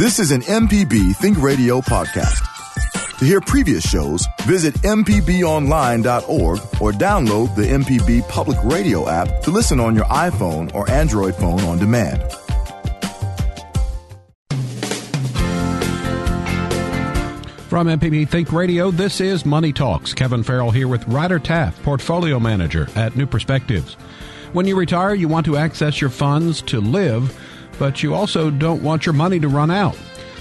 This is an MPB Think Radio podcast. To hear previous shows, visit MPBOnline.org or download the MPB Public Radio app to listen on your iPhone or Android phone on demand. From MPB Think Radio, this is Money Talks. Kevin Farrell here with Ryder Taff, Portfolio Manager at New Perspectives. When you retire, you want to access your funds to live, but you also don't want your money to run out.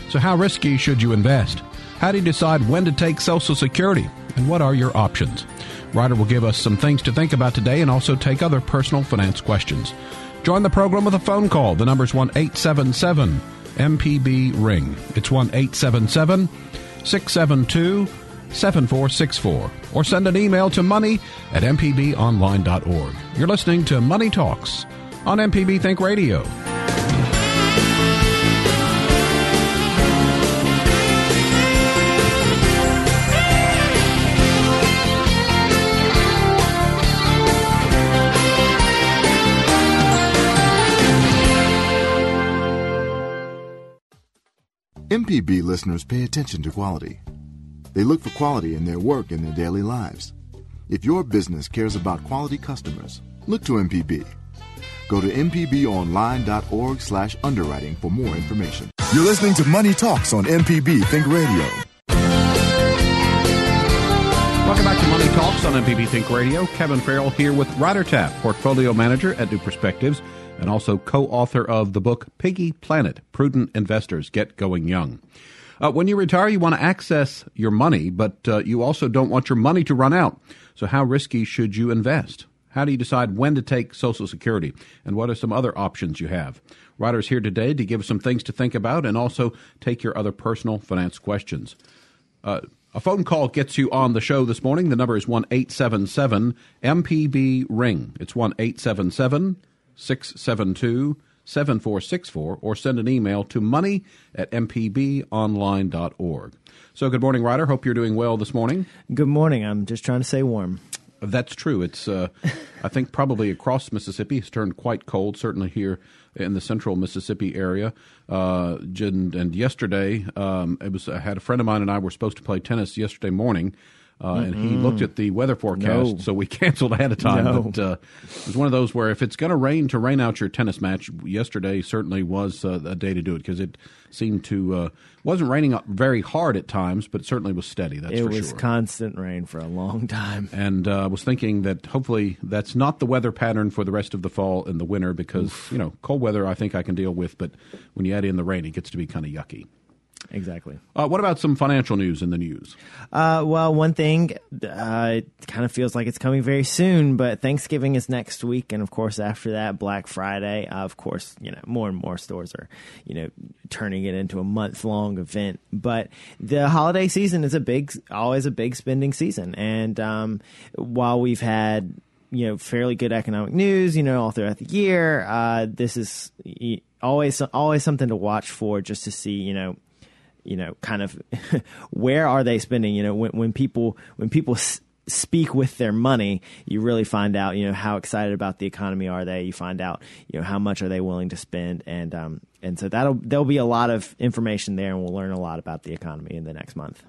So, how risky should you invest? How do you decide when to take Social Security? And what are your options? Ryder will give us some things to think about today and also take other personal finance questions. Join the program with a phone call. The number is 1 877 MPB Ring. It's 1 877 672 7464 or send an email to money at mpbonline.org. You're listening to Money Talks on MPB Think Radio. MPB listeners pay attention to quality. They look for quality in their work and their daily lives. If your business cares about quality customers, look to MPB. Go to mpbonline.org slash underwriting for more information. You're listening to Money Talks on MPB Think Radio. Welcome back to Money Talks on MPB Think Radio. Kevin Farrell here with Ryder Taff, Portfolio Manager at New Perspectives and also co author of the book Piggy Planet Prudent Investors Get Going Young. Uh, when you retire, you want to access your money, but uh, you also don't want your money to run out. So, how risky should you invest? How do you decide when to take Social Security? And what are some other options you have? Ryder's here today to give some things to think about and also take your other personal finance questions. Uh, a phone call gets you on the show this morning. The number is 1 877 MPB Ring. It's 1 877 672 7464 or send an email to money at mpbonline.org. So, good morning, Ryder. Hope you're doing well this morning. Good morning. I'm just trying to stay warm. That's true. It's, uh, I think, probably across Mississippi. It's turned quite cold, certainly here in the central Mississippi area. Uh, and, and yesterday, um, it was I had a friend of mine and I were supposed to play tennis yesterday morning. Uh, and he looked at the weather forecast, No. so we canceled ahead of time. No. But uh, it was one of those where if it's going to rain, to rain out your tennis match. Yesterday certainly was uh, a day to do it because it seemed to uh, wasn't raining up very hard at times, but certainly was steady. That's it was sure. constant rain for a long time. and uh, I was thinking that hopefully that's not the weather pattern for the rest of the fall and the winter because you know cold weather I think I can deal with, but when you add in the rain, it gets to be kind of yucky. Exactly. Uh, what about some financial news in the news? Uh, well, one thing, uh, it kind of feels like it's coming very soon, but Thanksgiving is next week, and of course, after that, Black Friday. Uh, of course, you know, more and more stores are, you know, turning it into a month long event. But the holiday season is a big, always a big spending season, and um, while we've had you know fairly good economic news, you know, all throughout the year, uh, this is y- always always something to watch for, just to see, you know you know, kind of where are they spending? You know, when when people when people s- speak with their money, you really find out, you know, how excited about the economy are they? You find out, you know, how much are they willing to spend, and um, and so that'll there'll be a lot of information there, and we'll learn a lot about the economy in the next month.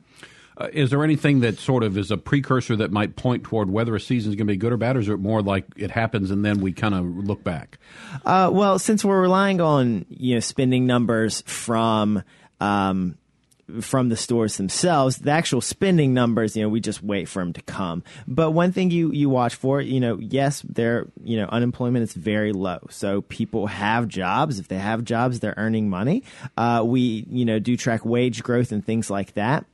Uh, is there anything that sort of is a precursor that might point toward whether a season is going to be good or bad, or is it more like it happens and then we kind of look back? Uh, well, since we're relying on you know spending numbers from um, from the stores themselves, the actual spending numbers, you know, we just wait for them to come. But one thing you you watch for, you know, yes, there, you know, unemployment is very low, so people have jobs. If they have jobs, they're earning money. Uh, we, you know, do track wage growth and things like that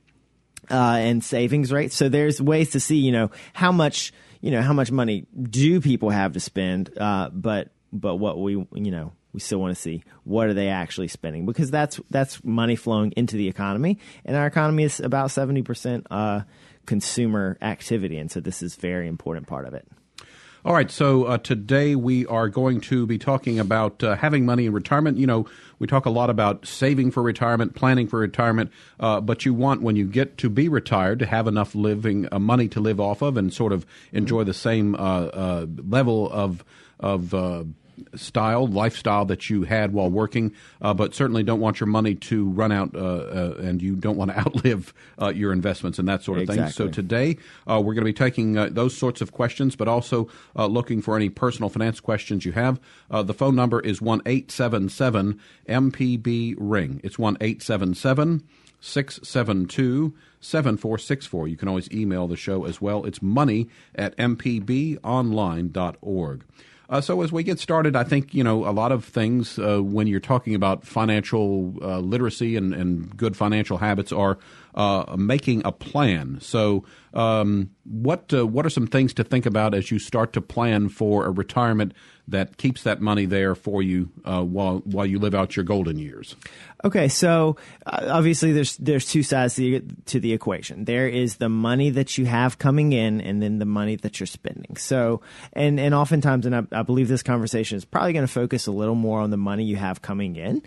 uh, and savings rates. So there's ways to see, you know, how much, you know, how much money do people have to spend. Uh, but but what we, you know, we still want to see what are they actually spending because that's that's money flowing into the economy, and our economy is about seventy percent uh, consumer activity, and so this is very important part of it. All right, so uh, today we are going to be talking about uh, having money in retirement. You know, we talk a lot about saving for retirement, planning for retirement, uh, but you want, when you get to be retired, to have enough living uh, money to live off of and sort of enjoy the same uh, uh, level of of style, lifestyle that you had while working, uh, but certainly don't want your money to run out uh, uh, and you don't want to outlive uh, your investments and that sort of Exactly. thing. So today uh, we're going to be taking uh, those sorts of questions, but also looking for any personal finance questions you have. the phone number is one eight seven seven MPB ring. It's one eight seven seven. 672 7464. You can always email the show as well. It's money at mpbonline.org. Uh, so as we get started, I think you know a lot of things uh, when you're talking about financial uh, literacy and, and good financial habits are uh, making a plan. So um, what uh, what are some things to think about as you start to plan for a retirement that keeps that money there for you uh, while while you live out your golden years? Okay, so uh, obviously there's there's two sides to the, to the equation. There is the money that you have coming in, and then the money that you're spending. So, and and oftentimes, and I, I believe this conversation is probably going to focus a little more on the money you have coming in.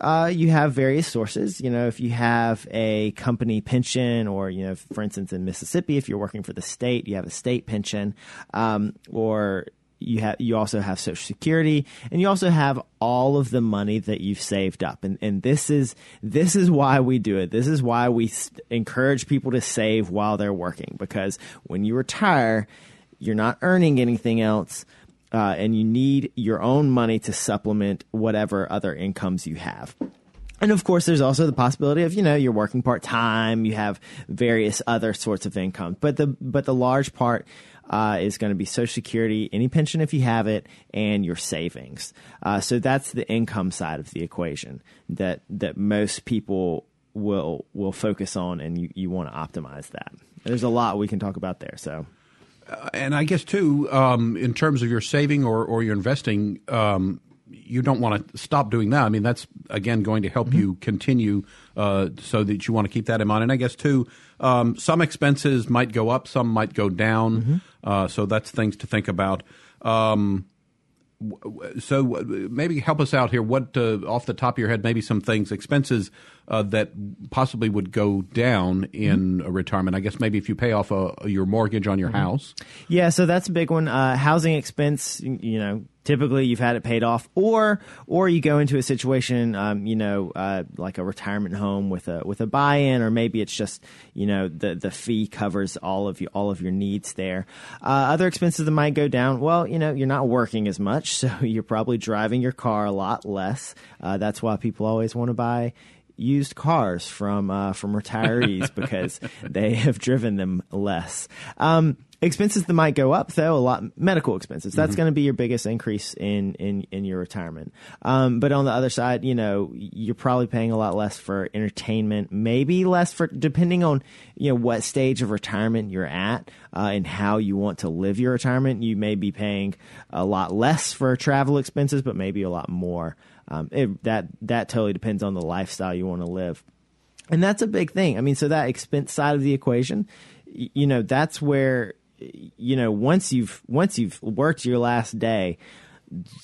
Uh, you have various sources. You know, if you have a company pension, or you know, for instance, in Mississippi, if you're working for the state, you have a state pension, um, or you have you also have social security and you also have all of the money that you've saved up. And and this is this is why we do it. This is why we encourage people to save while they're working because when you retire you're not earning anything else uh, and you need your own money to supplement whatever other incomes you have and of course, there's also the possibility of you know you're working part time, you have various other sorts of income, but the but the large part uh, is going to be Social Security, any pension if you have it, and your savings. Uh, so that's the income side of the equation that that most people will will focus on, and you, you want to optimize that. There's a lot we can talk about there. So and I guess too, um, in terms of your saving or, or your investing, um, you don't want to stop doing that. I mean, that's again going to help you continue, uh, so that you want to keep that in mind. And I guess too, um, some expenses might go up, some might go down. Uh, so that's things to think about. Um, so maybe help us out here. What uh, off the top of your head, maybe some things, expenses uh, that possibly would go down in a retirement. I guess maybe if you pay off uh your mortgage on your house. Yeah, so that's a big one. Uh, housing expense, you know, typically you've had it paid off, or or you go into a situation, um, you know, uh, like a retirement home with a with a buy-in, or maybe it's just you know the the fee covers all of you all of your needs there. Uh, other expenses that might go down. Well, you know, you're not working as much, so you're probably driving your car a lot less. Uh, that's why people always want to buy used cars from uh, from retirees because they have driven them less. Um, expenses that might go up though a lot medical expenses. That's going to be your biggest increase in in in your retirement. Um, but on the other side you know you're probably paying a lot less for entertainment maybe less for depending on you know what stage of retirement you're at uh, and how you want to live your retirement. You may be paying a lot less for travel expenses but maybe a lot more. Um, it, that that totally depends on the lifestyle you want to live. And that's a big thing. I mean, so that expense side of the equation, you know, that's where, you know, once you've once you've worked your last day,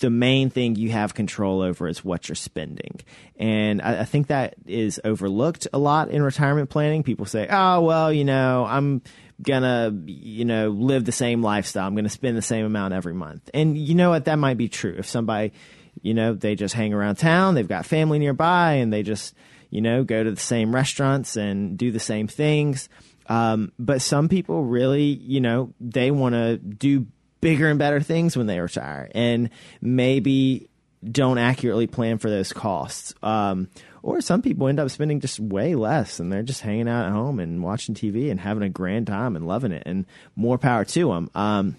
the main thing you have control over is what you're spending. And I, I think that is overlooked a lot in retirement planning. People say, oh, well, you know, I'm gonna, you know, live the same lifestyle. I'm gonna spend the same amount every month. And you know what? That might be true. If somebody, you know, they just hang around town, they've got family nearby, and they just, you know, go to the same restaurants and do the same things. Um, but some people really, you know, they want to do bigger and better things when they retire and maybe don't accurately plan for those costs. Um, or some people end up spending just way less and they're just hanging out at home and watching TV and having a grand time and loving it and more power to them. Um,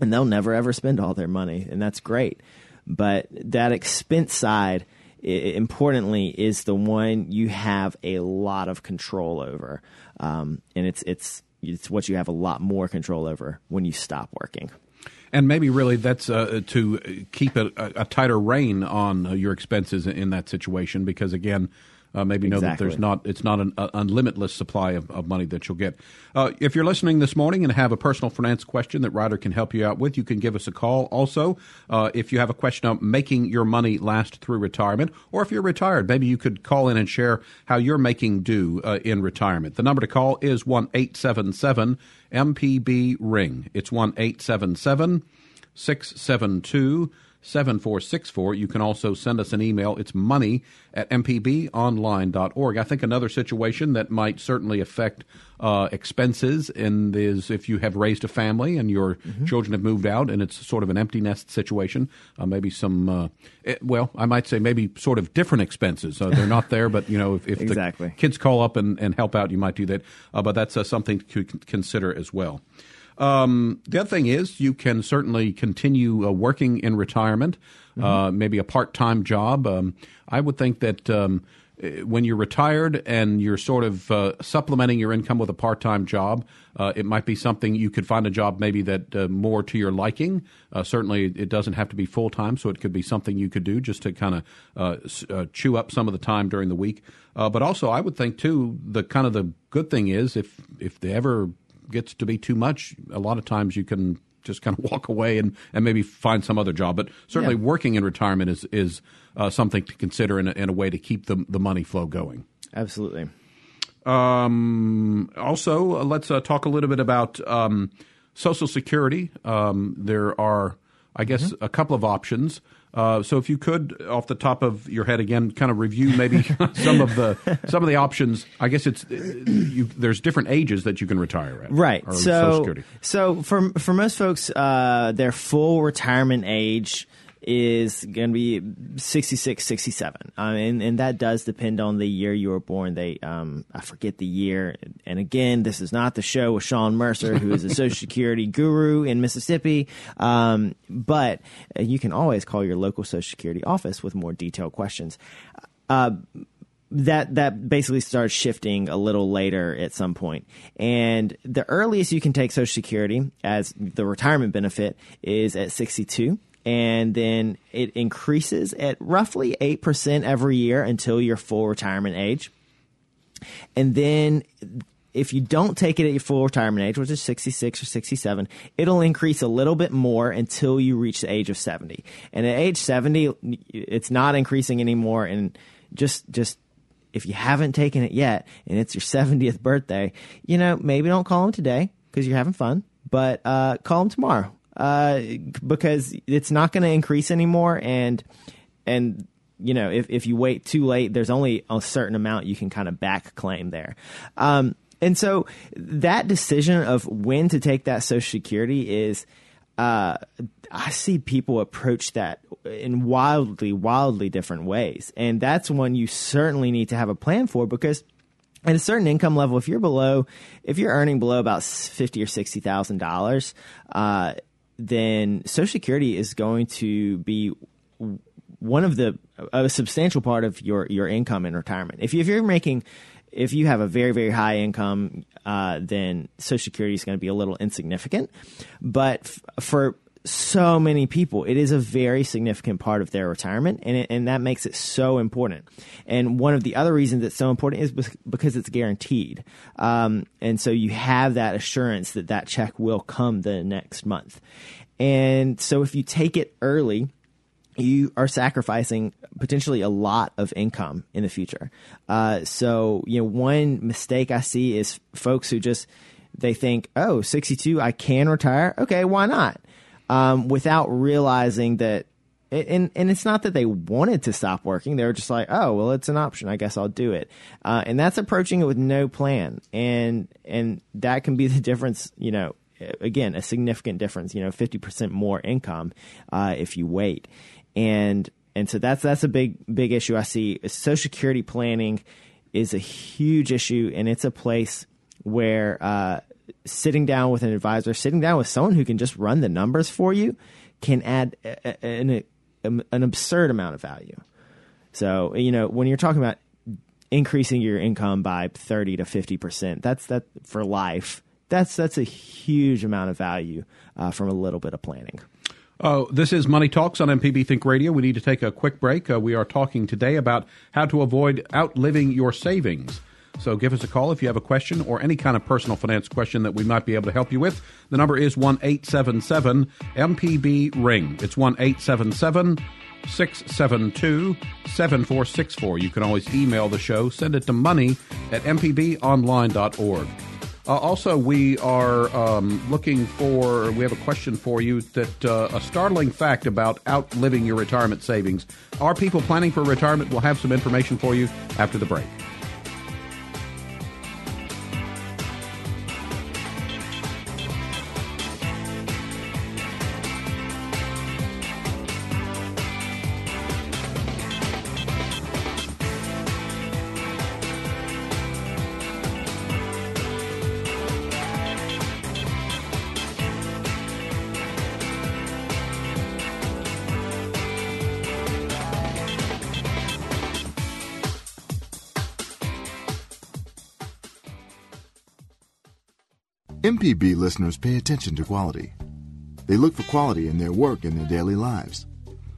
and they'll never ever spend all their money and that's great. But that expense side, importantly, is the one you have a lot of control over. Um, and it's, it's, it's what you have a lot more control over when you stop working. And maybe really that's uh, to keep a, a tighter rein on uh, your expenses in that situation because again, uh, maybe know that there's not it's not an uh, unlimitless supply of, of money that you'll get. Uh, if you're listening this morning and have a personal finance question that Ryder can help you out with, you can give us a call. Also, uh, if you have a question on making your money last through retirement, or if you're retired, maybe you could call in and share how you're making do uh, in retirement. The number to call is one eight seven seven MPB ring. It's one eight seven seven. 672 7464. You can also send us an email. It's money at mpbonline.org. I think another situation that might certainly affect uh, expenses and is if you have raised a family and your mm-hmm. children have moved out and it's sort of an empty nest situation, uh, maybe some, uh, it, well, I might say maybe sort of different expenses. Uh, they're not there, but you know, if, if exactly. the kids call up and, and help out, you might do that. Uh, but that's uh, something to consider as well. Um, the other thing is you can certainly continue uh, working in retirement, mm-hmm. uh, maybe a part time job. Um, I would think that. Um, eh, when you're retired and you're sort of uh, supplementing your income with a part-time job, uh, it might be something you could find a job maybe that uh, more to your liking. Uh, certainly, it doesn't have to be full time, so it could be something you could do just to kind of uh, uh, chew up some of the time during the week. but also, I would think too the kind of the good thing is if if they ever gets to be too much, a lot of times you can just kind of walk away and, and maybe find some other job. But certainly, yeah. working in retirement is is uh, something to consider in a, in a way to keep the the money flow going. Absolutely. Um, also, uh, let's uh, talk a little bit about um, Social Security. Um, there are, I guess, mm-hmm. a couple of options. Uh, so if you could, off the top of your head again, kind of review maybe some of the some of the options. I guess it's you, there's different ages that you can retire at. Right. So so for for most folks, uh, their full retirement age is going to be 66, 67. Um, and, and that does depend on the year you were born. They, um, I forget the year. And again, this is not the show with Sean Mercer, who is a Social Security guru in Mississippi. Um, but you can always call your local Social Security office with more detailed questions. Uh, that that basically starts shifting a little later at some point. And the earliest you can take Social Security as the retirement benefit is at 62 and then it increases at roughly 8% every year until your full retirement age. And then if you don't take it at your full retirement age, which is 66 or 67, it'll increase a little bit more until you reach the age of 70. And at age 70, it's not increasing anymore. And just, just, if you haven't taken it yet and it's your 70th birthday, you know, maybe don't call them today because you're having fun, but uh, call them tomorrow uh, because it's not going to increase anymore. And and you know, if if you wait too late, there's only a certain amount you can kind of back claim there. Um, and so that decision of when to take that Social Security is. Uh, I see people approach that in wildly, wildly different ways. And that's one you certainly need to have a plan for because at a certain income level, if you're below, if you're earning below about fifty or sixty thousand uh, dollars, then Social Security is going to be one of the a substantial part of your your income in retirement. If, you, if you're making if you have a very very high income, uh, then Social Security is going to be a little insignificant. But f- for so many people, it is a very significant part of their retirement, and it, and that makes it so important. And one of the other reasons it's so important is because it's guaranteed, um, and so you have that assurance that that check will come the next month. And so if you take it early, you are sacrificing potentially a lot of income in the future. Uh, so, you know, one mistake I see is folks who just they think, "Oh, 62, I can retire. Okay, why not?" Um, without realizing that. And and it's not that they wanted to stop working; they were just like, "Oh, well, it's an option. I guess I'll do it." Uh, and that's approaching it with no plan, and and that can be the difference. You know, again, a significant difference. You know, fifty percent more income uh, if you wait, and and so that's that's a big big issue I see. Social Security planning is a huge issue, and it's a place where uh, sitting down with an advisor, sitting down with someone who can just run the numbers for you, can add an, an absurd amount of value. So, you know, when you're talking about increasing your income by 30 to 50%, that's that for life. That's that's a huge amount of value uh, from a little bit of planning. Oh, this is Money Talks on MPB Think Radio. We need to take a quick break. Uh, we are talking today about how to avoid outliving your savings. So give us a call if you have a question or any kind of personal finance question that we might be able to help you with. The number is 1 877 MPB Ring. It's 1 877 672 7464. You can always email the show, send it to money at mpbonline.org. Uh, also, we are um, looking for, we have a question for you that uh, a startling fact about outliving your retirement savings. Are people planning for retirement? We'll have some information for you after the break. MPB listeners pay attention to quality. They look for quality in their work and their daily lives.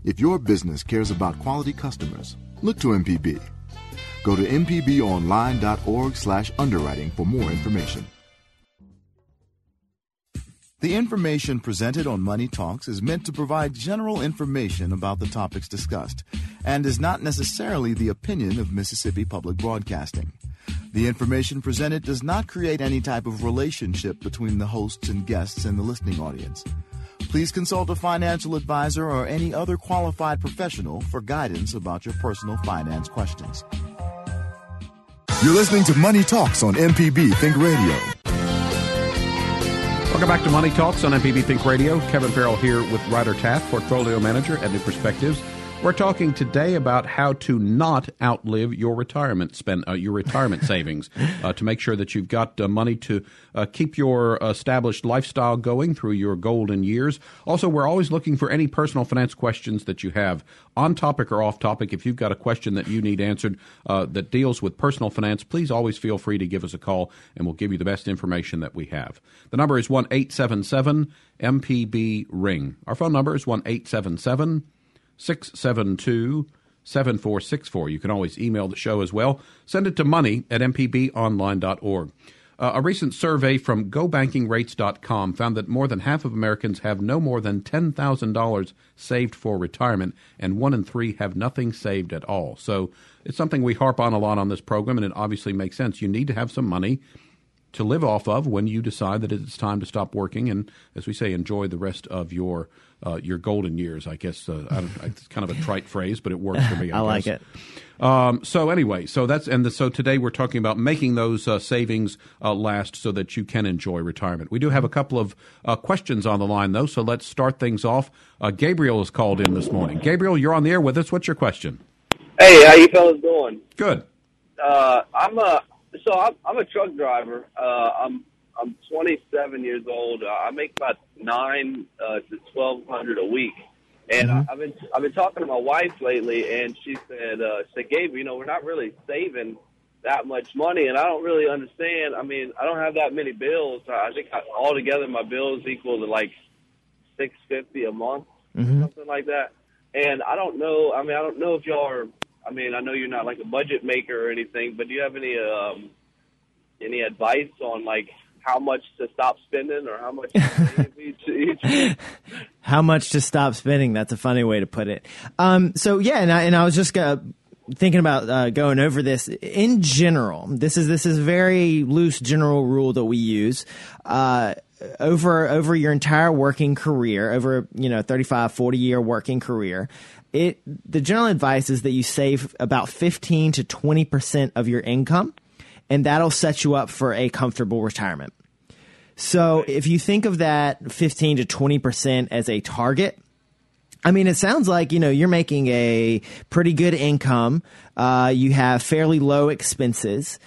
If your business cares about quality customers, look to MPB. Go to mpbonline.org/underwriting for more information. The information presented on Money Talks is meant to provide general information about the topics discussed and is not necessarily the opinion of Mississippi Public Broadcasting. The information presented does not create any type of relationship between the hosts and guests and the listening audience. Please consult a financial advisor or any other qualified professional for guidance about your personal finance questions. You're listening to Money Talks on MPB Think Radio. Welcome back to Money Talks on MPB Think Radio. Kevin Farrell here with Ryder Taff, Portfolio Manager at New Perspectives. We're talking today about how to not outlive your retirement spend uh, your retirement savings uh, to make sure that you've got uh, money to uh, keep your established lifestyle going through your golden years. Also, we're always looking for any personal finance questions that you have on topic or off topic. If you've got a question that you need answered uh, that deals with personal finance, please always feel free to give us a call, and we'll give you the best information that we have. The number is one eight seven seven MPB ring. Our phone number is one eight seven seven. 672 7464. You can always email the show as well. Send it to money at mpbonline.org. Uh, a recent survey from GoBankingRates.com found that more than half of Americans have no more than $10,000 saved for retirement, and one in three have nothing saved at all. So it's something we harp on a lot on this program, and it obviously makes sense. You need to have some money to live off of when you decide that it's time to stop working and, as we say, enjoy the rest of your uh, your golden years. I guess uh, I it's kind of a trite phrase, but it works for me. I, I like it. Um, so anyway, so that's and the, so today we're talking about making those uh, savings uh, last so that you can enjoy retirement. We do have a couple of uh, questions on the line though, so let's start things off. Uh, Gabriel is called in this morning. Gabriel, you're on the air with us. What's your question? Hey, how you fellas doing? Good. I'm a so I'm, I'm a truck driver. I'm I'm 27 years old. Uh, I make about nine uh, to 1200 a week, and mm-hmm. I've been I've been talking to my wife lately, and she said, uh, she "said Gabe, you know, we're not really saving that much money, and I don't really understand. I mean, I don't have that many bills. I think I, altogether my bills equal to like six fifty a month, mm-hmm. something like that. And I don't know. I mean, I don't know if y'all are. I mean, I know you're not like a budget maker or anything, but do you have any um, any advice on like how much to stop spending or how much each, each how much to stop spending that's a funny way to put it. Um, so yeah and I, and I was just uh, thinking about uh, going over this. In general this is this is a very loose general rule that we use uh, over over your entire working career over you know 35 40 year working career it the general advice is that you save about 15 to 20 percent of your income and that'll set you up for a comfortable retirement. So if you think of that 15 to 20% as a target, I mean, it sounds like, you know, you're making a pretty good income. Uh, you have fairly low expenses.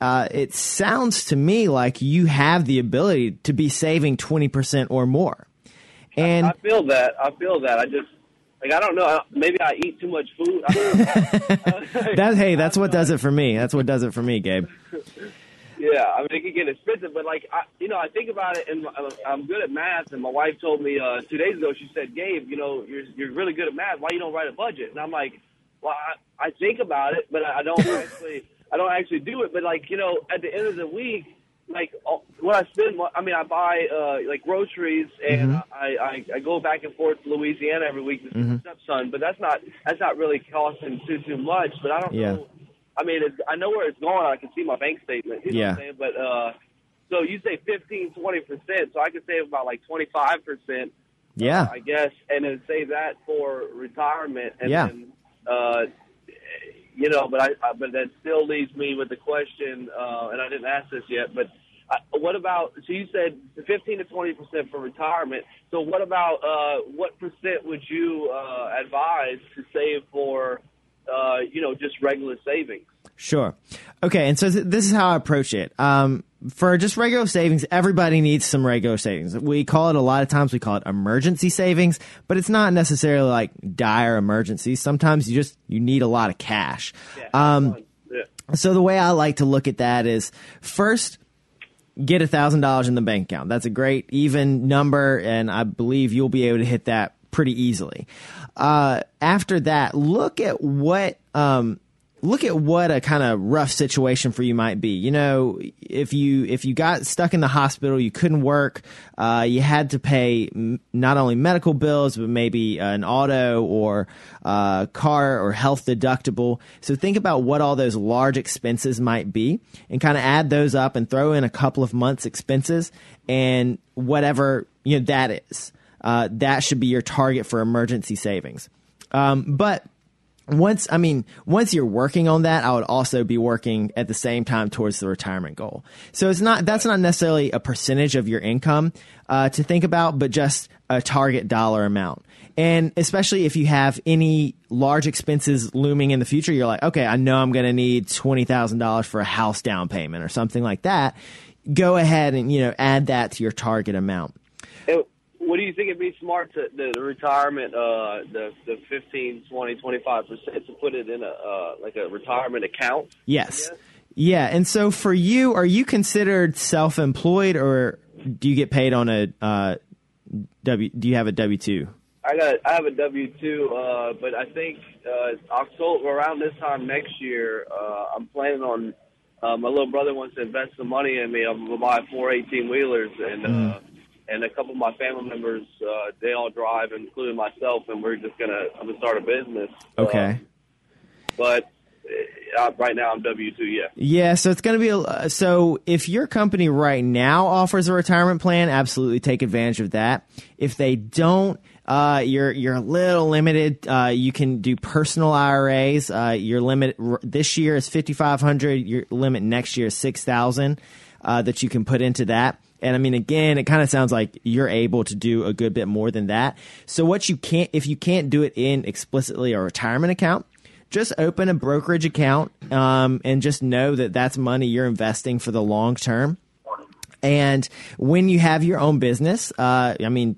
Uh, it sounds to me like you have the ability to be saving 20% or more. And I feel that. I feel that. I just, like I don't know. Maybe I eat too much food. that hey, that's what does it for me. That's what does it for me, Gabe. Yeah, I mean it can get expensive, but like I, you know, I think about it, and I'm good at math. And my wife told me uh, two days ago, she said, "Gabe, you know, you're you're really good at math. Why you don't write a budget?" And I'm like, "Well, I, I think about it, but I don't actually, I don't actually do it. But like, you know, at the end of the week." Like uh, when I spend, I mean, I buy uh, like groceries and mm-hmm. I, I I go back and forth to Louisiana every week with mm-hmm. my stepson, but that's not that's not really costing too too much. But I don't yeah. know. I mean, it's, I know where it's going. I can see my bank statement. You know yeah. What I'm saying? But uh, So you say 15, 20 percent. So I could save about like twenty five percent. Yeah. I guess, and then save that for retirement. And Yeah. Then, uh, you know, but I, I but that still leaves me with the question, uh, and I didn't ask this yet, but. uh, What about? So you said fifteen to twenty percent for retirement. So what about uh, what percent would you uh, advise to save for, uh, you know, just regular savings? Sure. Okay, and so th- this is how I approach it. Um, for just regular savings, everybody needs some regular savings. We call it a lot of times we call it emergency savings, but it's not necessarily like dire emergencies. Sometimes you just you need a lot of cash. Um, Yeah. so the way I like to look at that is first get a thousand dollars in the bank account. That's a great even number, and I believe you'll be able to hit that pretty easily. Uh, after that, look at what um, look at what a kind of rough situation for you might be. You know, if you if you got stuck in the hospital, you couldn't work, uh, you had to pay m- not only medical bills but maybe an auto or uh, car or health deductible. So think about what all those large expenses might be, and kind of add those up and throw in a couple of months expenses and whatever you know that is. Uh, that should be your target for emergency savings. Um, but once I mean once you're working on that, I would also be working at the same time towards the retirement goal. So it's not that's not necessarily a percentage of your income uh, to think about, but just a target dollar amount. And especially if you have any large expenses looming in the future, you're like, okay, I know I'm going to need twenty thousand dollars for a house down payment or something like that. Go ahead and you know add that to your target amount. What do you think it'd be smart to the, the retirement, uh, the the 15, 20, 25 percent to put it in a uh, like a retirement account? Yes. Yeah. And so for you, are you considered self employed or do you get paid on a uh, W? Do you have a W 2? I got I have a W two, uh, but I think uh, October around this time next year, uh, I'm planning on. Uh, my little brother wants to invest some money in me. I'm gonna buy four 18 wheelers, and uh, and a couple of my family members, uh, they all drive, including myself, and we're just gonna I'm gonna start a business. Okay. Uh, but uh, right now I'm W two, yeah. Yeah, so it's going to be a, so if your company right now offers a retirement plan, absolutely take advantage of that. If they don't, uh, you're you're a little limited. Uh, you can do personal IRAs. Uh, your limit r- this year is fifty five hundred. Your limit next year is six thousand uh, that you can put into that. And I mean, again, it kind of sounds like you're able to do a good bit more than that. So what you can't, if you can't do it in explicitly a retirement account, just open a brokerage account um, and just know that that's money you're investing for the long term. And when you have your own business, uh, I mean,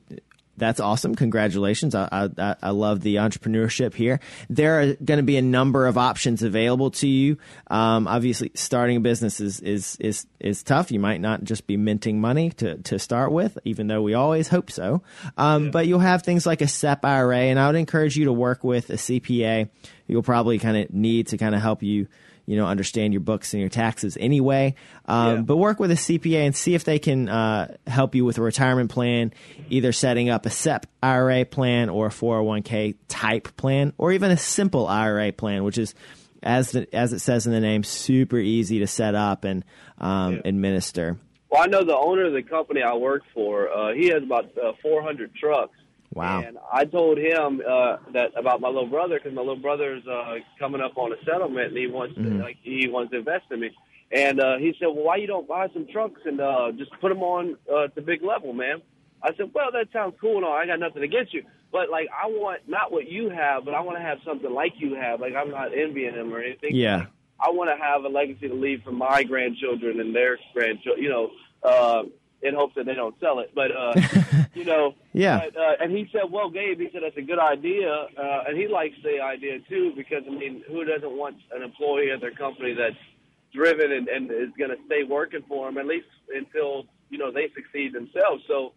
that's awesome. Congratulations. I, I, I love the entrepreneurship here. There are going to be a number of options available to you. Um, obviously, starting a business is, is, is, is tough. You might not just be minting money to, to start with, even though we always hope so. Um, But you'll have things like a SEP IRA, and I would encourage you to work with a CPA. You'll probably kind of need to kind of help you you know understand your books and your taxes anyway. Um, Yeah. But work with a CPA and see if they can uh, help you with a retirement plan, either setting up a SEP IRA plan or a 401k type plan, or even a simple IRA plan, which is as the, as it says in the name, super easy to set up and um, administer. Well, I know the owner of the company I work for. Uh, he has about uh, 400 trucks. Wow. And I told him uh, that about my little brother because my little brother's uh, coming up on a settlement and he wants to, like he wants to invest in me. And uh, he said, "Well, why you don't buy some trucks and uh, just put them on uh, the big level, man?" I said, "Well, that sounds cool and all. I got nothing against you, but like I want not what you have, but I want to have something like you have. Like I'm not envying him or anything. Yeah. I want to have a legacy to leave for my grandchildren and their grandchildren, you know, uh, in hopes that they don't sell it. But, uh, you know, Yeah. But, uh, and he said, well, Gabe, he said, that's a good idea. Uh, and he likes the idea too, because, I mean, who doesn't want an employee at their company that's driven and, and is going to stay working for them at least until, you know, they succeed themselves. So,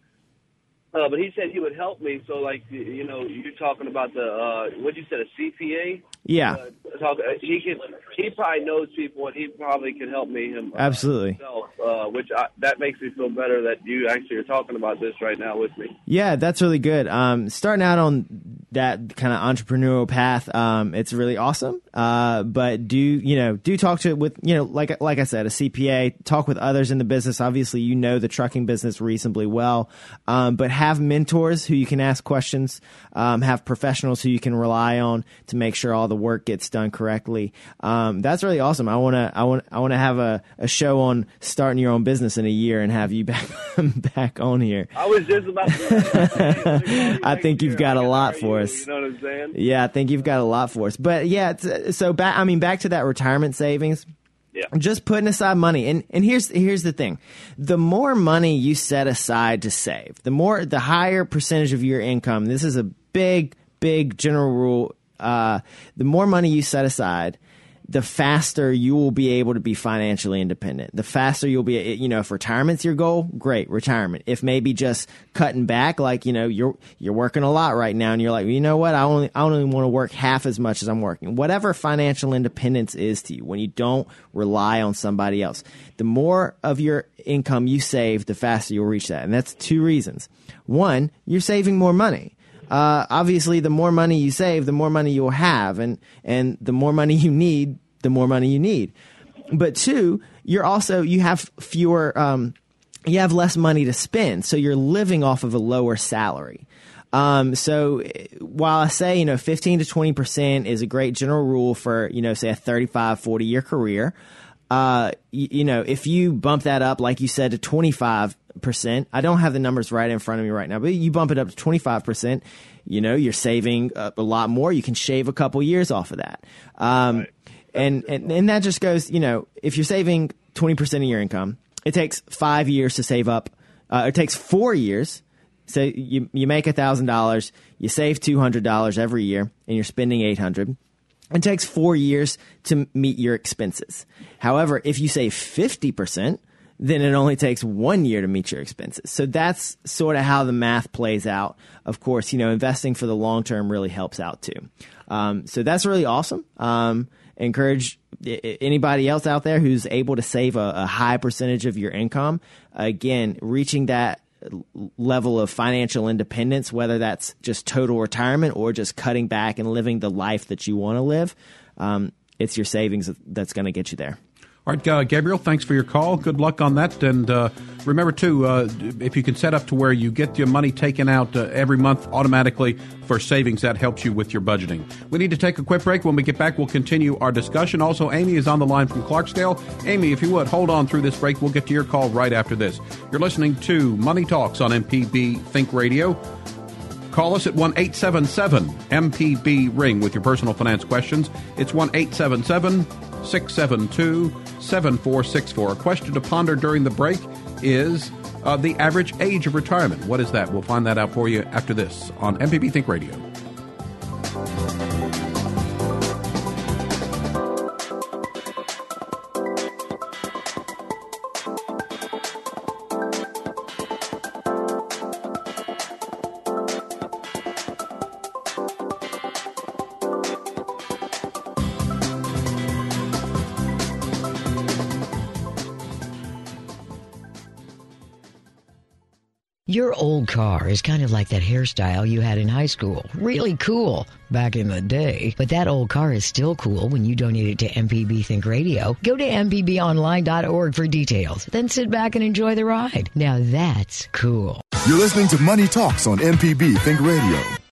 uh, but he said he would help me. So, like, you, know, you're talking about the, uh, what you said, a CPA? Yeah. uh, talk, uh, he can. He probably knows people, and he probably can help me him. uh, Absolutely. himself, uh, which I, that makes me feel better that you actually are talking about this right now with me. Yeah, that's really good. Um, starting out on that kind of entrepreneurial path, um, it's really awesome. Uh, but do you know do talk to with you know like like I said, a CPA. Talk with others in the business. Obviously, you know the trucking business reasonably well, um, but have mentors who you can ask questions. Um, have professionals who you can rely on to make sure all the work gets done correctly. Um, that's really awesome. I want to I want I want to have a, a show on starting your own business in a year and have you back back on here. I was just about. to I think you've got a lot for us. You know what I'm saying? Yeah, I think you've got a lot for us. But yeah, so back. I mean, back to that retirement savings. Yeah. Just putting aside money, and and here's here's the thing: the more money you set aside to save, the more the higher percentage of your income. This is a big, big general rule. Uh, the more money you set aside, the faster you will be able to be financially independent. The faster you'll be, you know, if retirement's your goal, great, retirement. If maybe just cutting back, like, you know, you're, you're working a lot right now and you're like, you know what? I only, I only want to work half as much as I'm working. Whatever financial independence is to you, when you don't rely on somebody else, the more of your income you save, the faster you'll reach that. And that's two reasons. One, you're saving more money uh, obviously the more money you save, the more money you'll have, and and the more money you need, the more money you need. But two, you're also you have fewer, um, you have less money to spend, so you're living off of a lower salary. Um, so while I say, you know, 15 to 20% is a great general rule for, you know, say a 35, 40 year career, uh, you, you know, if you bump that up, like you said, to 25, percent. I don't have the numbers right in front of me right now, but you bump it up to twenty five percent. You know, you're saving a, a, lot more. You can shave a couple years off of that. Um, right. and, and and that just goes. You know, if you're saving twenty percent of your income, it takes five years to save up. Uh, it takes four years. So you you make a thousand dollars, you save two hundred dollars every year, and you're spending eight hundred. It takes four years to meet your expenses. However, if you save fifty percent, then it only takes one year to meet your expenses. So that's sort of how the math plays out. Of course, you know, investing for the long term really helps out too. Um, so that's really awesome. Um, encourage anybody else out there who's able to save a, a high percentage of your income. Again, reaching that level of financial independence, whether that's just total retirement or just cutting back and living the life that you want to live, um, it's your savings that's going to get you there. All right, uh, Gabriel, thanks for your call. Good luck on that. And uh, remember, too, uh, if you can set up to where you get your money taken out uh, every month automatically for savings, that helps you with your budgeting. We need to take a quick break. When we get back, we'll continue our discussion. Also, Amy is on the line from Clarksdale. Amy, if you would, hold on through this break. We'll get to your call right after this. You're listening to Money Talks on MPB Think Radio. Call us at 1 877 MPB Ring with your personal finance questions. It's 1 877 672 7464. A question to ponder during the break is uh, the average age of retirement. What is that? We'll find that out for you after this on MPB Think Radio. Is kind of like that hairstyle you had in high school. Really cool back in the day. But that old car is still cool when you donate it to MPB Think Radio. Go to MPBOnline.org for details. Then sit back and enjoy the ride. Now that's cool. You're listening to Money Talks on MPB Think Radio.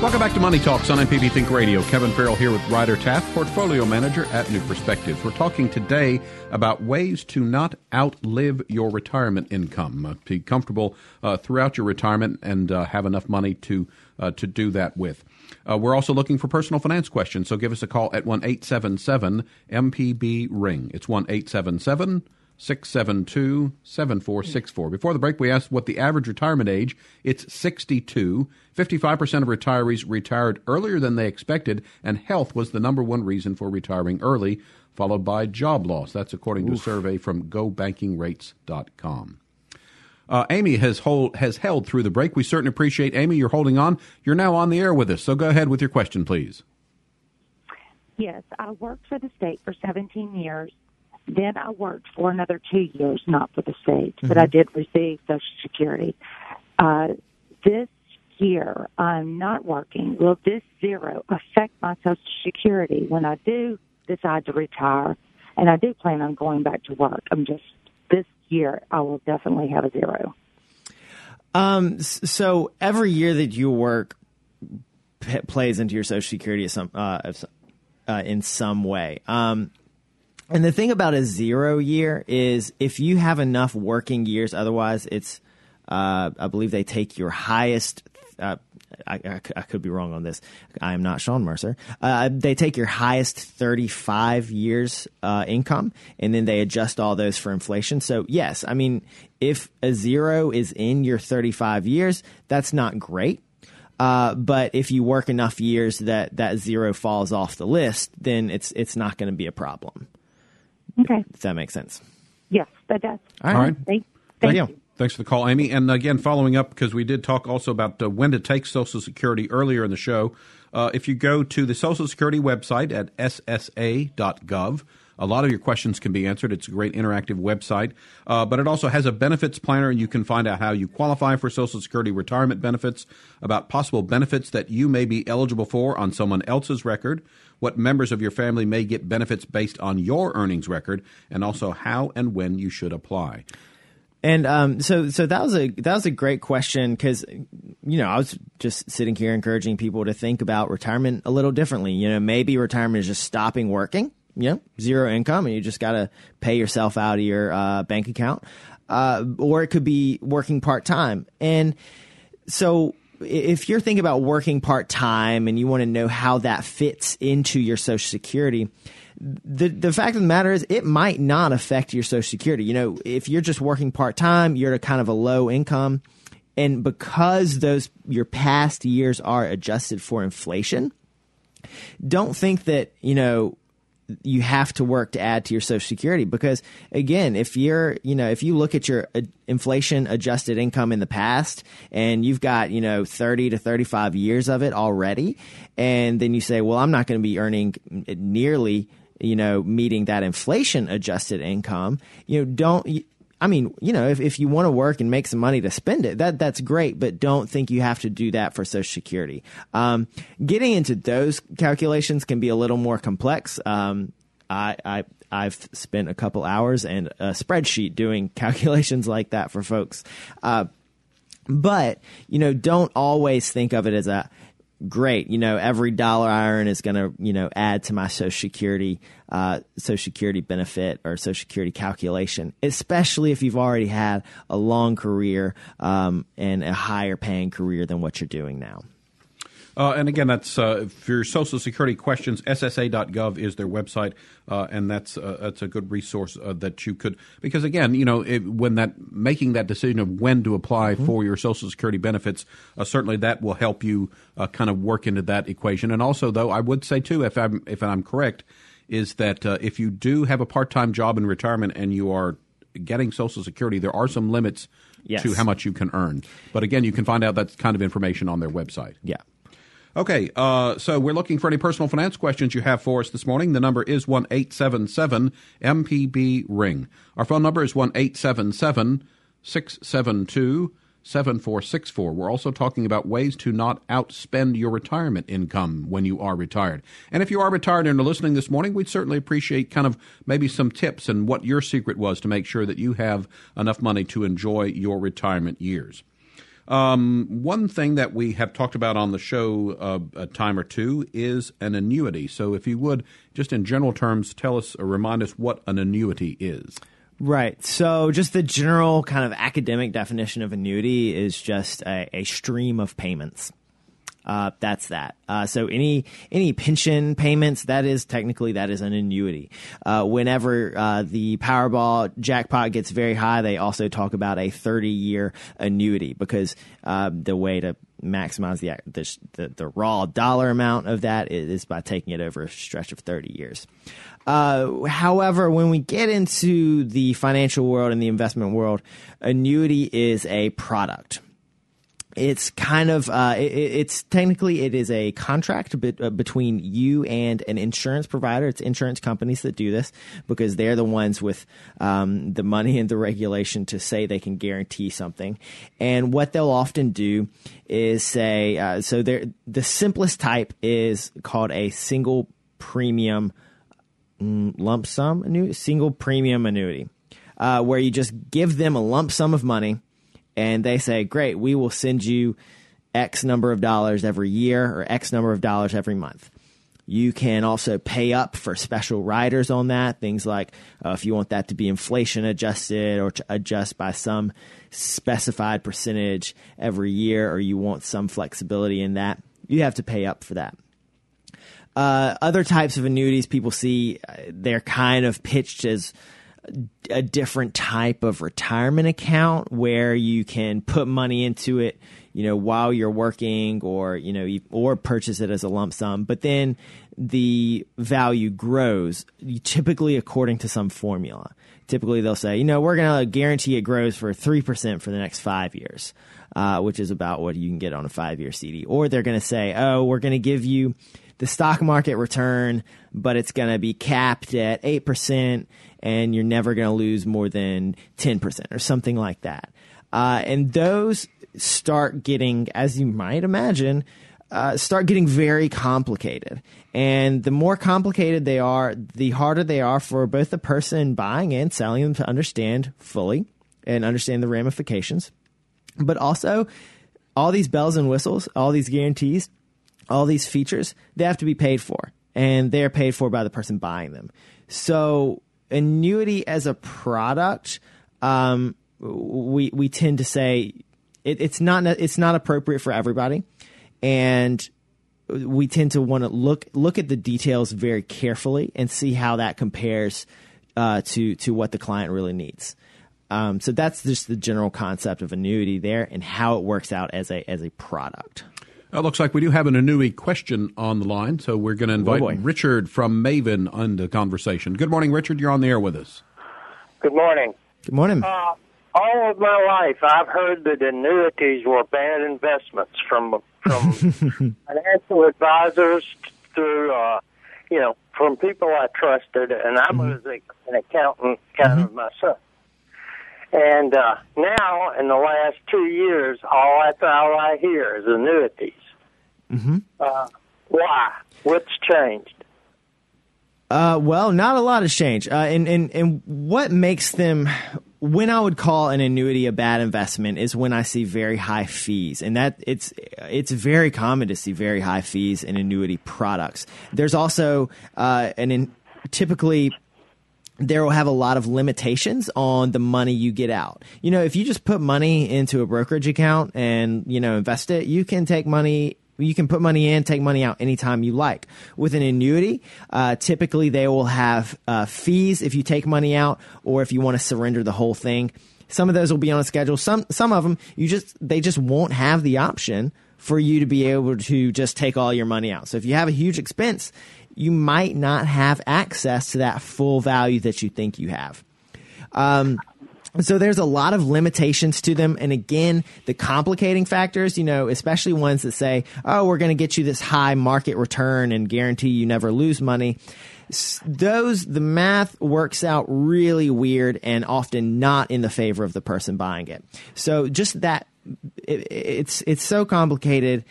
Welcome back to Money Talks on MPB Think Radio. Kevin Farrell here with Ryder Taff, Portfolio Manager at New Perspectives. We're talking today about ways to not outlive your retirement income, uh, be comfortable uh, throughout your retirement and uh, have enough money to uh, to do that with. Uh, we're also looking for personal finance questions, so give us a call at one eight seven seven MPB Ring. It's one eight seven seven 672 7464. Before the break, we asked what the average retirement age. It's 62. 55% of retirees retired earlier than they expected, and health was the number one reason for retiring early, followed by job loss. That's according to Oof. a survey from GoBankingRates.com. Uh, Amy has hold, has held through the break. We certainly appreciate Amy. You're holding on. You're now on the air with us. So go ahead with your question, please. Yes, I worked for the state for 17 years then I worked for another two years, not for the state, mm-hmm. but I mm-hmm. did receive Social Security. Uh, this year I'm not working, will this zero affect my Social Security when I do decide to retire? And I do plan on going back to work. I'm just this year I will definitely have a zero. Um, so every year that you work p- plays into your Social Security some, uh, uh, in some way. Um, and the thing about a zero year is if you have enough working years, otherwise it's, uh, I believe they take your highest. Uh, I, I, could be wrong on this. I am not Sean Mercer. Uh, they take your highest 35 years uh, income and then they adjust all those for inflation. So, yes, I mean, if a zero is in your 35 years, that's not great. Uh, but if you work enough years that that zero falls off the list, then it's it's not going to be a problem. Okay. If that makes sense. Yes, that does. All right. Thank, thank you. Thanks for the call, Amy. And again, following up, because we did talk also about uh, when to take Social Security earlier in the show. Uh, if you go to the Social Security website at ssa.gov, a lot of your questions can be answered. It's a great interactive website, uh, but it also has a benefits planner, and you can find out how you qualify for Social Security retirement benefits, about possible benefits that you may be eligible for on someone else's record, what members of your family may get benefits based on your earnings record, and also how and when you should apply. And um, so, so that was a that was a great question because, you know, I was just sitting here encouraging people to think about retirement a little differently. You know, maybe retirement is just stopping working, you know, zero income, and you just got to pay yourself out of your uh, bank account, uh, or it could be working part time. And so, if you're thinking about working part time and you want to know how that fits into your Social Security, the the fact of the matter is it might not affect your social security. You know if you're just working part-time you're at a kind of a low income. And because those your past years are adjusted for inflation don't think that you know you have to work to add to your social security because again if you're you know if you look at your uh, inflation adjusted income in the past and you've got you know 30 to 35 years of it already and then you say well i'm not going to be earning nearly you know, meeting that inflation adjusted income, you know, don't, I mean, you know, if, if you want to work and make some money to spend it, that that's great, but don't think you have to do that for Social Security. Um, getting into those calculations can be a little more complex. Um, I, I I've spent a couple hours and a spreadsheet doing calculations like that for folks. Uh, but you know, don't always think of it as a great. You know, every dollar I earn is going to, you know, add to my Social Security, uh, Social Security benefit or Social Security calculation, especially if you've already had a long career um, and a higher paying career than what you're doing now. Uh, and again, that's uh, for your Social Security questions. SSA.gov is their website, uh, and that's uh, that's a good resource uh, that you could because again, you know, it, when that making that decision of when to apply mm-hmm. for your Social Security benefits, uh, certainly that will help you kind of work into that equation. And also, though, I would say too, if I'm if I'm correct, is that if you do have a part time job in retirement and you are getting Social Security, there are some limits yes. to how much you can earn. But again, you can find out that kind of information on their website. Yeah. Okay, uh, so we're looking for any personal finance questions you have for us this morning. The number is one eight seven seven MPB ring. Our phone number is one eight seven seven six seven two seven four six four. We're also talking about ways to not outspend your retirement income when you are retired. And if you are retired and are listening this morning, we'd certainly appreciate kind of maybe some tips and what your secret was to make sure that you have enough money to enjoy your retirement years. Um, one thing that we have talked about on the show uh, a time or two is an annuity. So, if you would, just in general terms, tell us or remind us what an annuity is. Right. So, just the general kind of academic definition of annuity is just a, a stream of payments. Uh, that's that. Uh, so any any pension payments that is technically that is an annuity. Uh, whenever uh, the Powerball jackpot gets very high, they also talk about a 30 year annuity because uh, the way to maximize the, the, the raw dollar amount of that is by taking it over a stretch of 30 years. Uh, however, when we get into the financial world and the investment world, annuity is a product it's kind of uh, it, it's technically it is a contract be- uh, between you and an insurance provider. It's insurance companies that do this because they're the ones with um, the money and the regulation to say they can guarantee something. And what they'll often do is say uh, so. The simplest type is called a single premium mm, lump sum annuity, single premium annuity, uh, where you just give them a lump sum of money and they say, great, we will send you X number of dollars every year or X number of dollars every month. You can also pay up for special riders on that. Things like uh, if you want that to be inflation adjusted or to adjust by some specified percentage every year, or you want some flexibility in that, you have to pay up for that. Uh, other types of annuities people see, uh, they're kind of pitched as a different type of retirement account where you can put money into it you know while you're working or you know or purchase it as a lump sum but then the value grows typically according to some formula. Typically they'll say you know we're going to guarantee it grows for 3% for the next 5 years uh, which is about what you can get on a 5 year CD or they're going to say oh we're going to give you the stock market return but it's going to be capped at 8% and you're never going to lose more than 10% or something like that. Uh, and those start getting, as you might imagine, uh, start getting very complicated. And the more complicated they are, the harder they are for both the person buying and selling them to understand fully and understand the ramifications. But also, all these bells and whistles, all these guarantees, all these features, they have to be paid for. And they're paid for by the person buying them. So annuity as a product, um, we we tend to say it, it's not it's not appropriate for everybody, and we tend to want to look look at the details very carefully and see how that compares uh, to to what the client really needs. Um, so that's just the general concept of annuity there and how it works out as a as a product. It looks like we do have an annuity question on the line, so we're going to invite oh Richard from Maven on the conversation. Good morning, Richard. You're on the air with us. Good morning. Good morning. Uh, all of my life, I've heard that annuities were bad investments from from financial advisors through, uh, you know, from people I trusted, and I was mm-hmm. an accountant kind mm-hmm. of myself. And uh, now, in the last two years, all that's all I hear is annuities. Mm-hmm. Uh, why? What's changed? Uh, well, not a lot has changed. Uh, and, and, and what makes them, when I would call an annuity a bad investment is when I see very high fees. And that it's, it's very common to see very high fees in annuity products. There's also, uh, an, in, typically there will have a lot of limitations on the money you get out. You know, if you just put money into a brokerage account and, you know, invest it, you can take money you can put money in, take money out anytime you like. With an annuity, uh, typically they will have uh, fees if you take money out or if you want to surrender the whole thing. Some of those will be on a schedule. Some some of them you just they just won't have the option for you to be able to just take all your money out. So if you have a huge expense, you might not have access to that full value that you think you have. Um, so there's a lot of limitations to them. And again, the complicating factors, you know, especially ones that say, oh, we're going to get you this high market return and guarantee you never lose money. Those, the math works out really weird and often not in the favor of the person buying it. So just that, it, it's, it's so complicated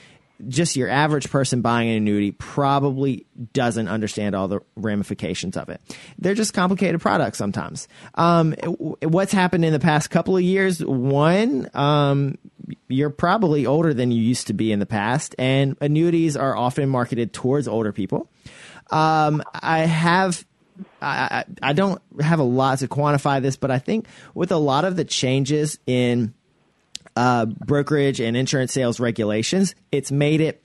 just your average person buying an annuity probably doesn't understand all the ramifications of it. They're just complicated products sometimes. Um, what's happened in the past couple of years? One, um, you're probably older than you used to be in the past, and annuities are often marketed towards older people. Um, I have I, I don't have a lot to quantify this, but I think with a lot of the changes in uh, brokerage and insurance sales regulations, it's made it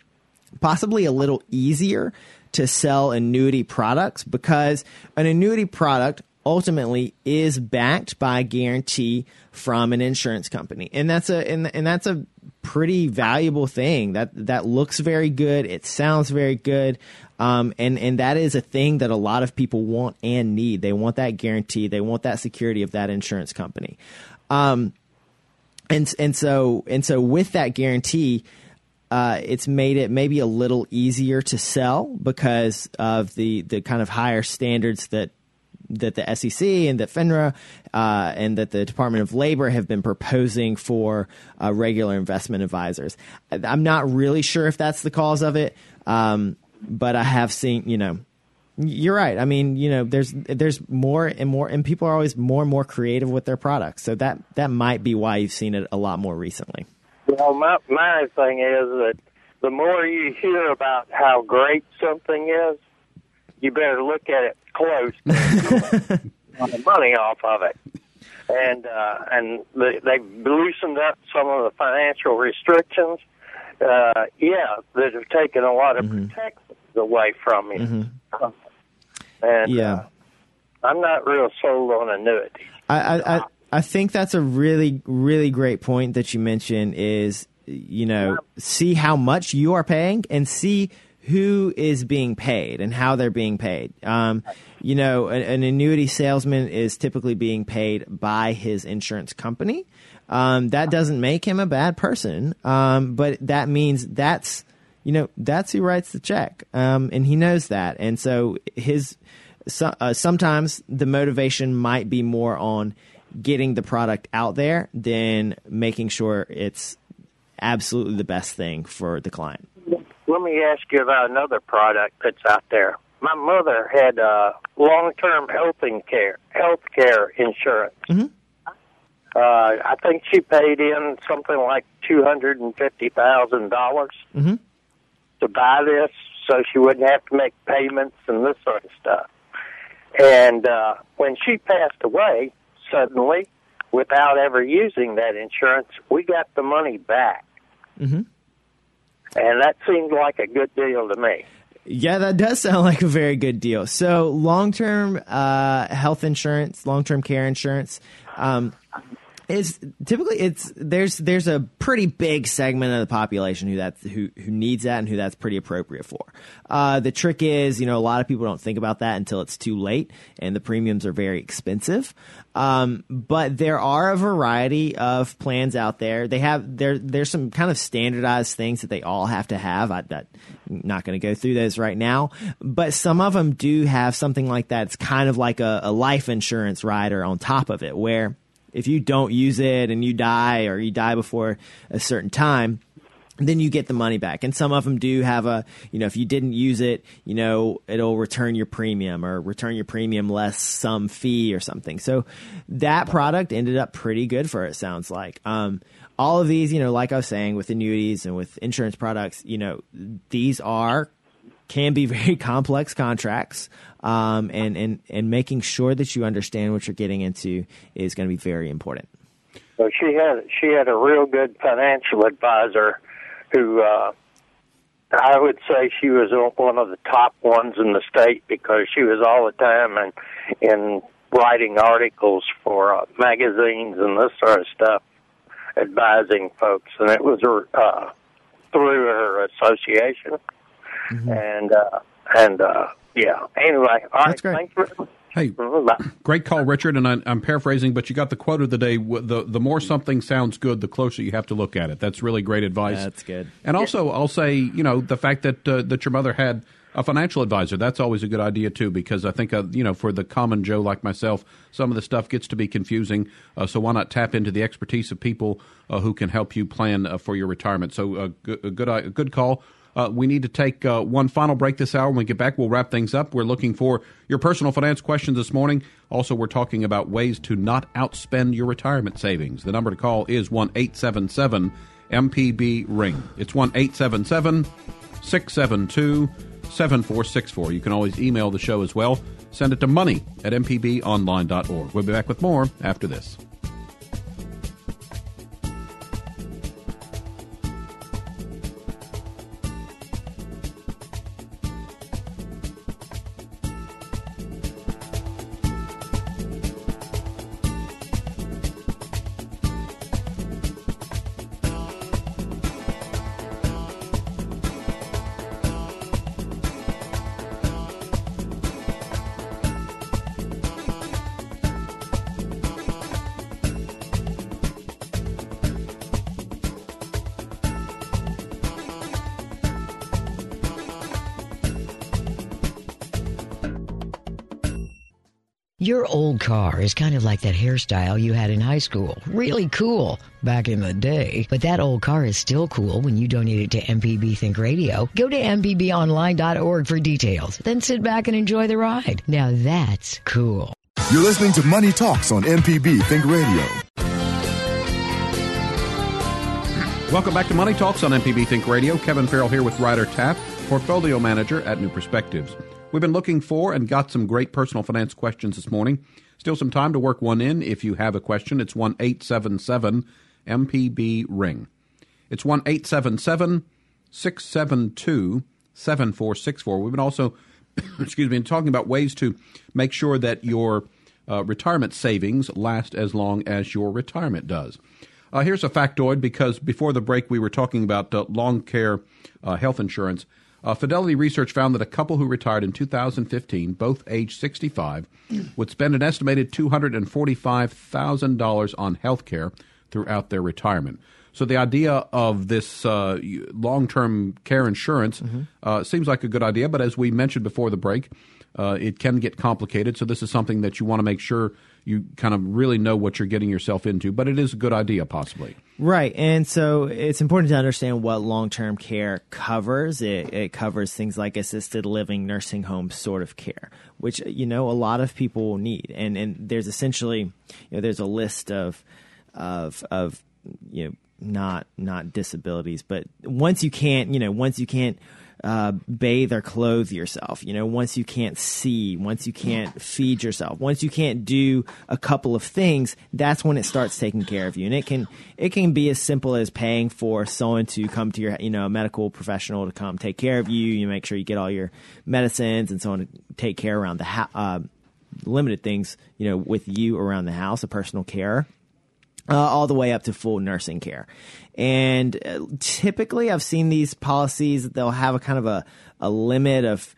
possibly a little easier to sell annuity products because an annuity product ultimately is backed by a guarantee from an insurance company. And that's a and, and that's a pretty valuable thing. That that looks very good, it sounds very good. Um, and and that is a thing that a lot of people want and need. They want that guarantee. They want that security of that insurance company. Um, and and so and so with that guarantee uh, it's made it maybe a little easier to sell because of the the kind of higher standards that that the SEC and that FINRA uh, and that the Department of Labor have been proposing for uh, regular investment advisors. I'm not really sure if that's the cause of it, um, but I have seen, you know, you're right. I mean, you know, there's there's more and more, and people are always more and more creative with their products. So that that might be why you've seen it a lot more recently. Well, my my thing is that the more you hear about how great something is, you better look at it close the money off of it. And uh, and they, they've loosened up some of the financial restrictions. Uh, yeah, that have taken a lot of mm-hmm. protections away from you. Mm-hmm. And yeah. Uh, I'm not real sold on annuities. I, I, I I think that's a really, really great point that you mentioned is, you know, see how much you are paying and see who is being paid and how they're being paid. Um, you know, an, an, annuity salesman is typically being paid by his insurance company. Um, that doesn't make him a bad person, um, but that means that's, you know, that's who writes the check, um, and he knows that, and so his. So, uh, sometimes the motivation might be more on getting the product out there than making sure it's absolutely the best thing for the client. Let me ask you about another product that's out there. My mother had uh, long-term health care, health care insurance. Mm-hmm. Uh, I think she paid in something like two hundred and fifty thousand dollars mm-hmm. to buy this, so she wouldn't have to make payments and this sort of stuff. And uh, when she passed away, suddenly, without ever using that insurance, we got the money back. Mm-hmm. And that seemed like a good deal to me. Yeah, that does sound like a very good deal. So, long term uh, health insurance, long term care insurance. Um, is typically it's there's there's a pretty big segment of the population who that's who who needs that and who that's pretty appropriate for. Uh, the trick is, you know, a lot of people don't think about that until it's too late, and the premiums are very expensive. Um, but there are a variety of plans out there. They have there there's some kind of standardized things that they all have to have. I, am not going to go through those right now, but some of them do have something like that. It's kind of like a, a life insurance rider on top of it, where if you don't use it and you die or you die before a certain time, then you get the money back. And some of them do have a, you know, if you didn't use it, you know, it'll return your premium or return your premium less some fee or something. So that product ended up pretty good for it, sounds like. Um, all of these, you know, like I was saying with annuities and with insurance products, you know, these are can be very complex contracts, um, and and and making sure that you understand what you're getting into is going to be very important. So she had she had a real good financial advisor, who uh, I would say she was one of the top ones in the state because she was all the time and in writing articles for uh, magazines and this sort of stuff, advising folks, and it was uh, through her association mm-hmm. and uh, and uh, yeah. Anyway, all That's right. Great. Thanks for. Hey, mm-hmm. great call, Richard. And I, am paraphrasing, but you got the quote of the day: the the more something sounds good, the closer you have to look at it. That's really great advice. That's good. And also, I'll say, you know, the fact that uh, that your mother had a financial advisor that's always a good idea too because i think uh, you know for the common joe like myself some of the stuff gets to be confusing uh, so why not tap into the expertise of people uh, who can help you plan uh, for your retirement so uh, a good, a good call uh, we need to take uh, one final break this hour. When we get back, we'll wrap things up. We're looking for your personal finance questions this morning. Also, we're talking about ways to not outspend your retirement savings. The number to call is 1 877 MPB Ring. It's 1 877 672 7464. You can always email the show as well. Send it to money at mpbonline.org. We'll be back with more after this. Your old car is kind of like that hairstyle you had in high school. Really cool back in the day. But that old car is still cool when you donate it to MPB Think Radio. Go to MPBOnline.org for details. Then sit back and enjoy the ride. Now that's cool. You're listening to Money Talks on MPB Think Radio. Welcome back to Money Talks on MPB Think Radio. Kevin Farrell here with Ryder Taff, portfolio manager at New Perspectives. We've been looking for and got some great personal finance questions this morning. Still some time to work one in. If you have a question, it's 1 877 MPB Ring. It's 1 877 672 7464. We've been also, excuse me, talking about ways to make sure that your uh, retirement savings last as long as your retirement does. Uh, here's a factoid because before the break we were talking about uh, long care uh, health insurance. Uh, Fidelity Research found that a couple who retired in 2015, both age 65, would spend an estimated $245,000 on health care throughout their retirement. So the idea of this uh, long-term care insurance Mm-hmm. uh, seems like a good idea, but as we mentioned before the break, uh, it can get complicated. So this is something that you want to make sure you kind of really know what you're getting yourself into. But it is a good idea, possibly. Right. And so it's important to understand what long term care covers. It, it covers things like assisted living, nursing home sort of care, which, you know, a lot of people will need. And, and there's essentially, you know, there's a list of, of, of, you know, not, not disabilities, but once you can't, you know, once you can't, uh, bathe or clothe yourself. You know, once you can't see, once you can't feed yourself, once you can't do a couple of things, that's when it starts taking care of you. And it can it can be as simple as paying for someone to come to your, you know, a medical professional to come take care of you. You make sure you get all your medicines and so on to take care around the house. Uh, limited things, you know, with you around the house, a personal care uh, all the way up to full nursing care. And uh, typically, I've seen these policies, they'll have a kind of a, a limit of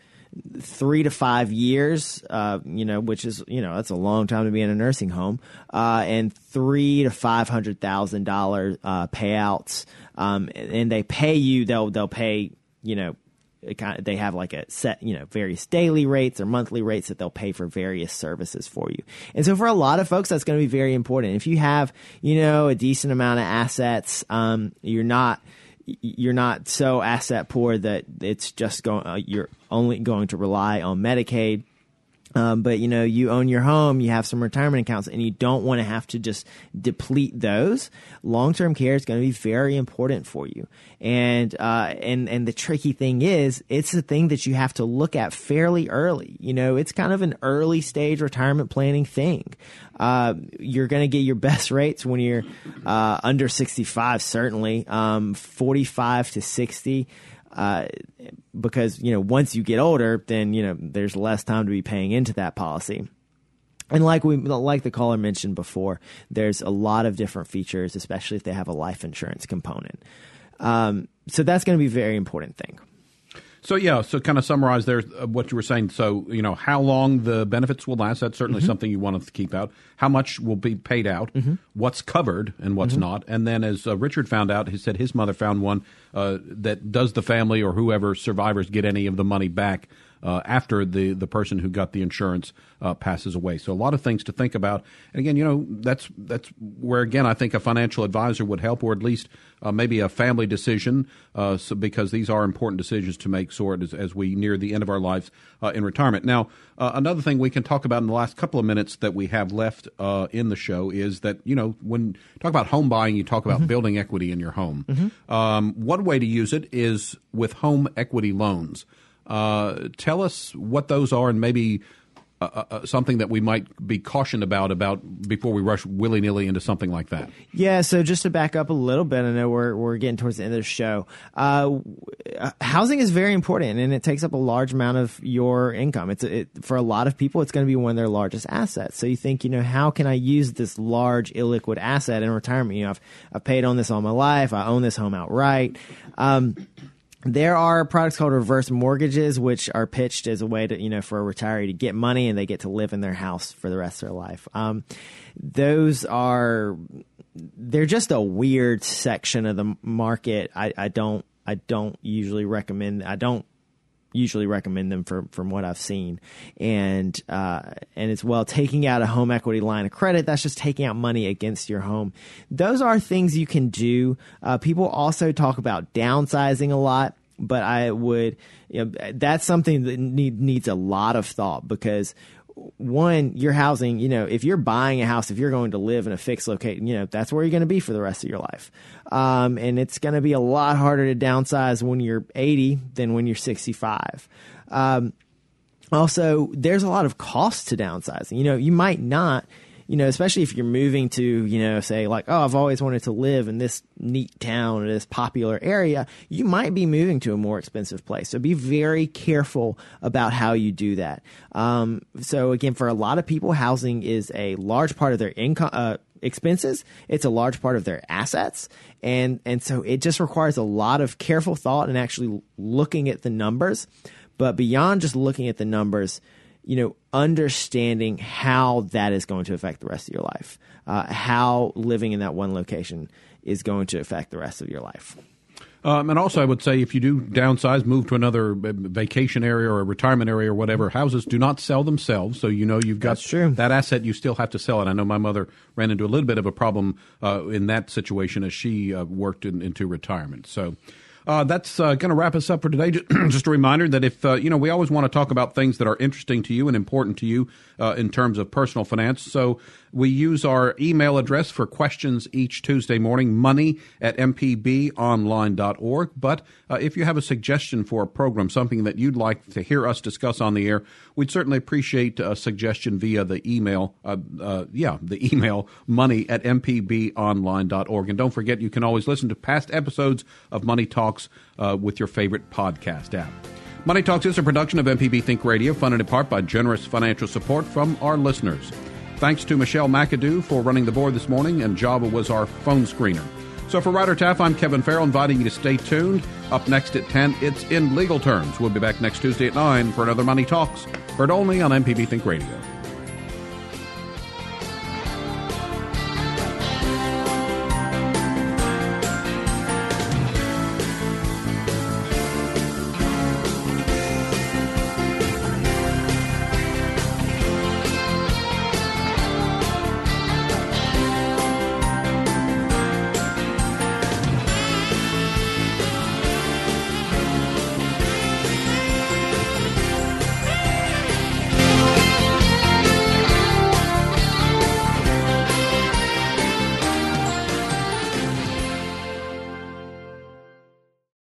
three to five years, uh, you know, which is, you know, that's a long time to be in a nursing home, uh, and three to five hundred thousand dollar uh, payouts. Um, and they pay you, they'll, they'll pay, you know, they have like a set, you know, various daily rates or monthly rates that they'll pay for various services for you. And so for a lot of folks, that's going to be very important. If you have, you know, a decent amount of assets, um, you're not, you're not so asset poor that it's just going, uh, you're only going to rely on Medicaid. Um, but you know, you own your home, you have some retirement accounts, and you don't want to have to just deplete those. Long-term care is going to be very important for you, and uh, and and the tricky thing is, it's a thing that you have to look at fairly early. You know, it's kind of an early stage retirement planning thing. Uh, you're going to get your best rates when you're uh, under 65, certainly, um, 45 to 60 uh, because you know once you get older, then you know there's less time to be paying into that policy. And like we like the caller mentioned before, there's a lot of different features, especially if they have a life insurance component. Um, so that's going to be a very important thing. So yeah, so kind of summarize there uh, what you were saying. So you know how long the benefits will last. That's certainly something you want to keep out. How much will be paid out? What's covered and what's not? And then, as uh, Richard found out, he said his mother found one uh, that does the family or whoever survivors get any of the money back uh, after the the person who got the insurance uh, passes away. So a lot of things to think about. And again, you know that's that's where again I think a financial advisor would help, or at least uh, maybe a family decision, uh, so because these are important decisions to make sort as, as we near the end of our lives uh, in retirement. Now, uh, another thing we can talk about in the last couple of minutes that we have left uh, in the show is that you know when you talk about home buying, you talk about building equity in your home. Um, one way to use it is with home equity loans. Uh, tell us what those are and maybe uh, uh, something that we might be cautioned about about before we rush willy nilly into something like that. Yeah, so just to back up a little bit, I know we're we're getting towards the end of the show. Uh, uh, housing is very important, and it takes up a large amount of your income. It's it, for a lot of people, it's going to be one of their largest assets. So you think, you know, how can I use this large illiquid asset in retirement? You know, I've I've paid on this all my life. I own this home outright. Um, there are products called reverse mortgages, which are pitched as a way to, you know, for a retiree to get money and they get to live in their house for the rest of their life. Um, those are, they're just a weird section of the market. I, I don't, I don't usually recommend, I don't usually recommend them from from what I've seen, and uh, and as well taking out a home equity line of credit. That's just taking out money against your home. Those are things you can do. Uh, people also talk about downsizing a lot, but I would you know, that's something that need, needs a lot of thought because one, your housing, you know, if you're buying a house, if you're going to live in a fixed location, you know, that's where you're going to be for the rest of your life. Um, and it's going to be a lot harder to downsize when you're 80 than when you're 65. Um, also, there's a lot of cost to downsizing. You know, you might not you know, especially if you're moving to, you know, say like, oh, I've always wanted to live in this neat town or this popular area, you might be moving to a more expensive place. So be very careful about how you do that. Um, so again, for a lot of people, housing is a large part of their income. Uh, expenses it's a large part of their assets and and so it just requires a lot of careful thought and actually looking at the numbers but beyond just looking at the numbers you know, understanding how that is going to affect the rest of your life, uh, how living in that one location is going to affect the rest of your life. Um, and also, I would say if you do downsize, move to another vacation area or a retirement area or whatever, houses do not sell themselves. So you know you've got that asset. You still have to sell it. I know my mother ran into a little bit of a problem uh, in that situation as she uh, worked in, into retirement. So uh, that's uh, going to wrap us up for today. Just a reminder that if, uh, you know, we always want to talk about things that are interesting to you and important to you uh, in terms of personal finance. So we use our email address for questions each Tuesday morning, money at mpbonline.org. But uh, if you have a suggestion for a program, something that you'd like to hear us discuss on the air, we'd certainly appreciate a suggestion via the email. Uh, uh, yeah, the email money at mpbonline.org. And don't forget, you can always listen to past episodes of Money Talks uh, with your favorite podcast app. Money Talks is a production of MPB Think Radio, funded in part by generous financial support from our listeners. Thanks to Michelle McAdoo for running the board this morning, and Java was our phone screener. So for Ryder Taff, I'm Kevin Farrell, inviting you to stay tuned. Up next at 10, it's In Legal Terms. We'll be back next Tuesday at 9 for another Money Talks, heard only on MPB Think Radio.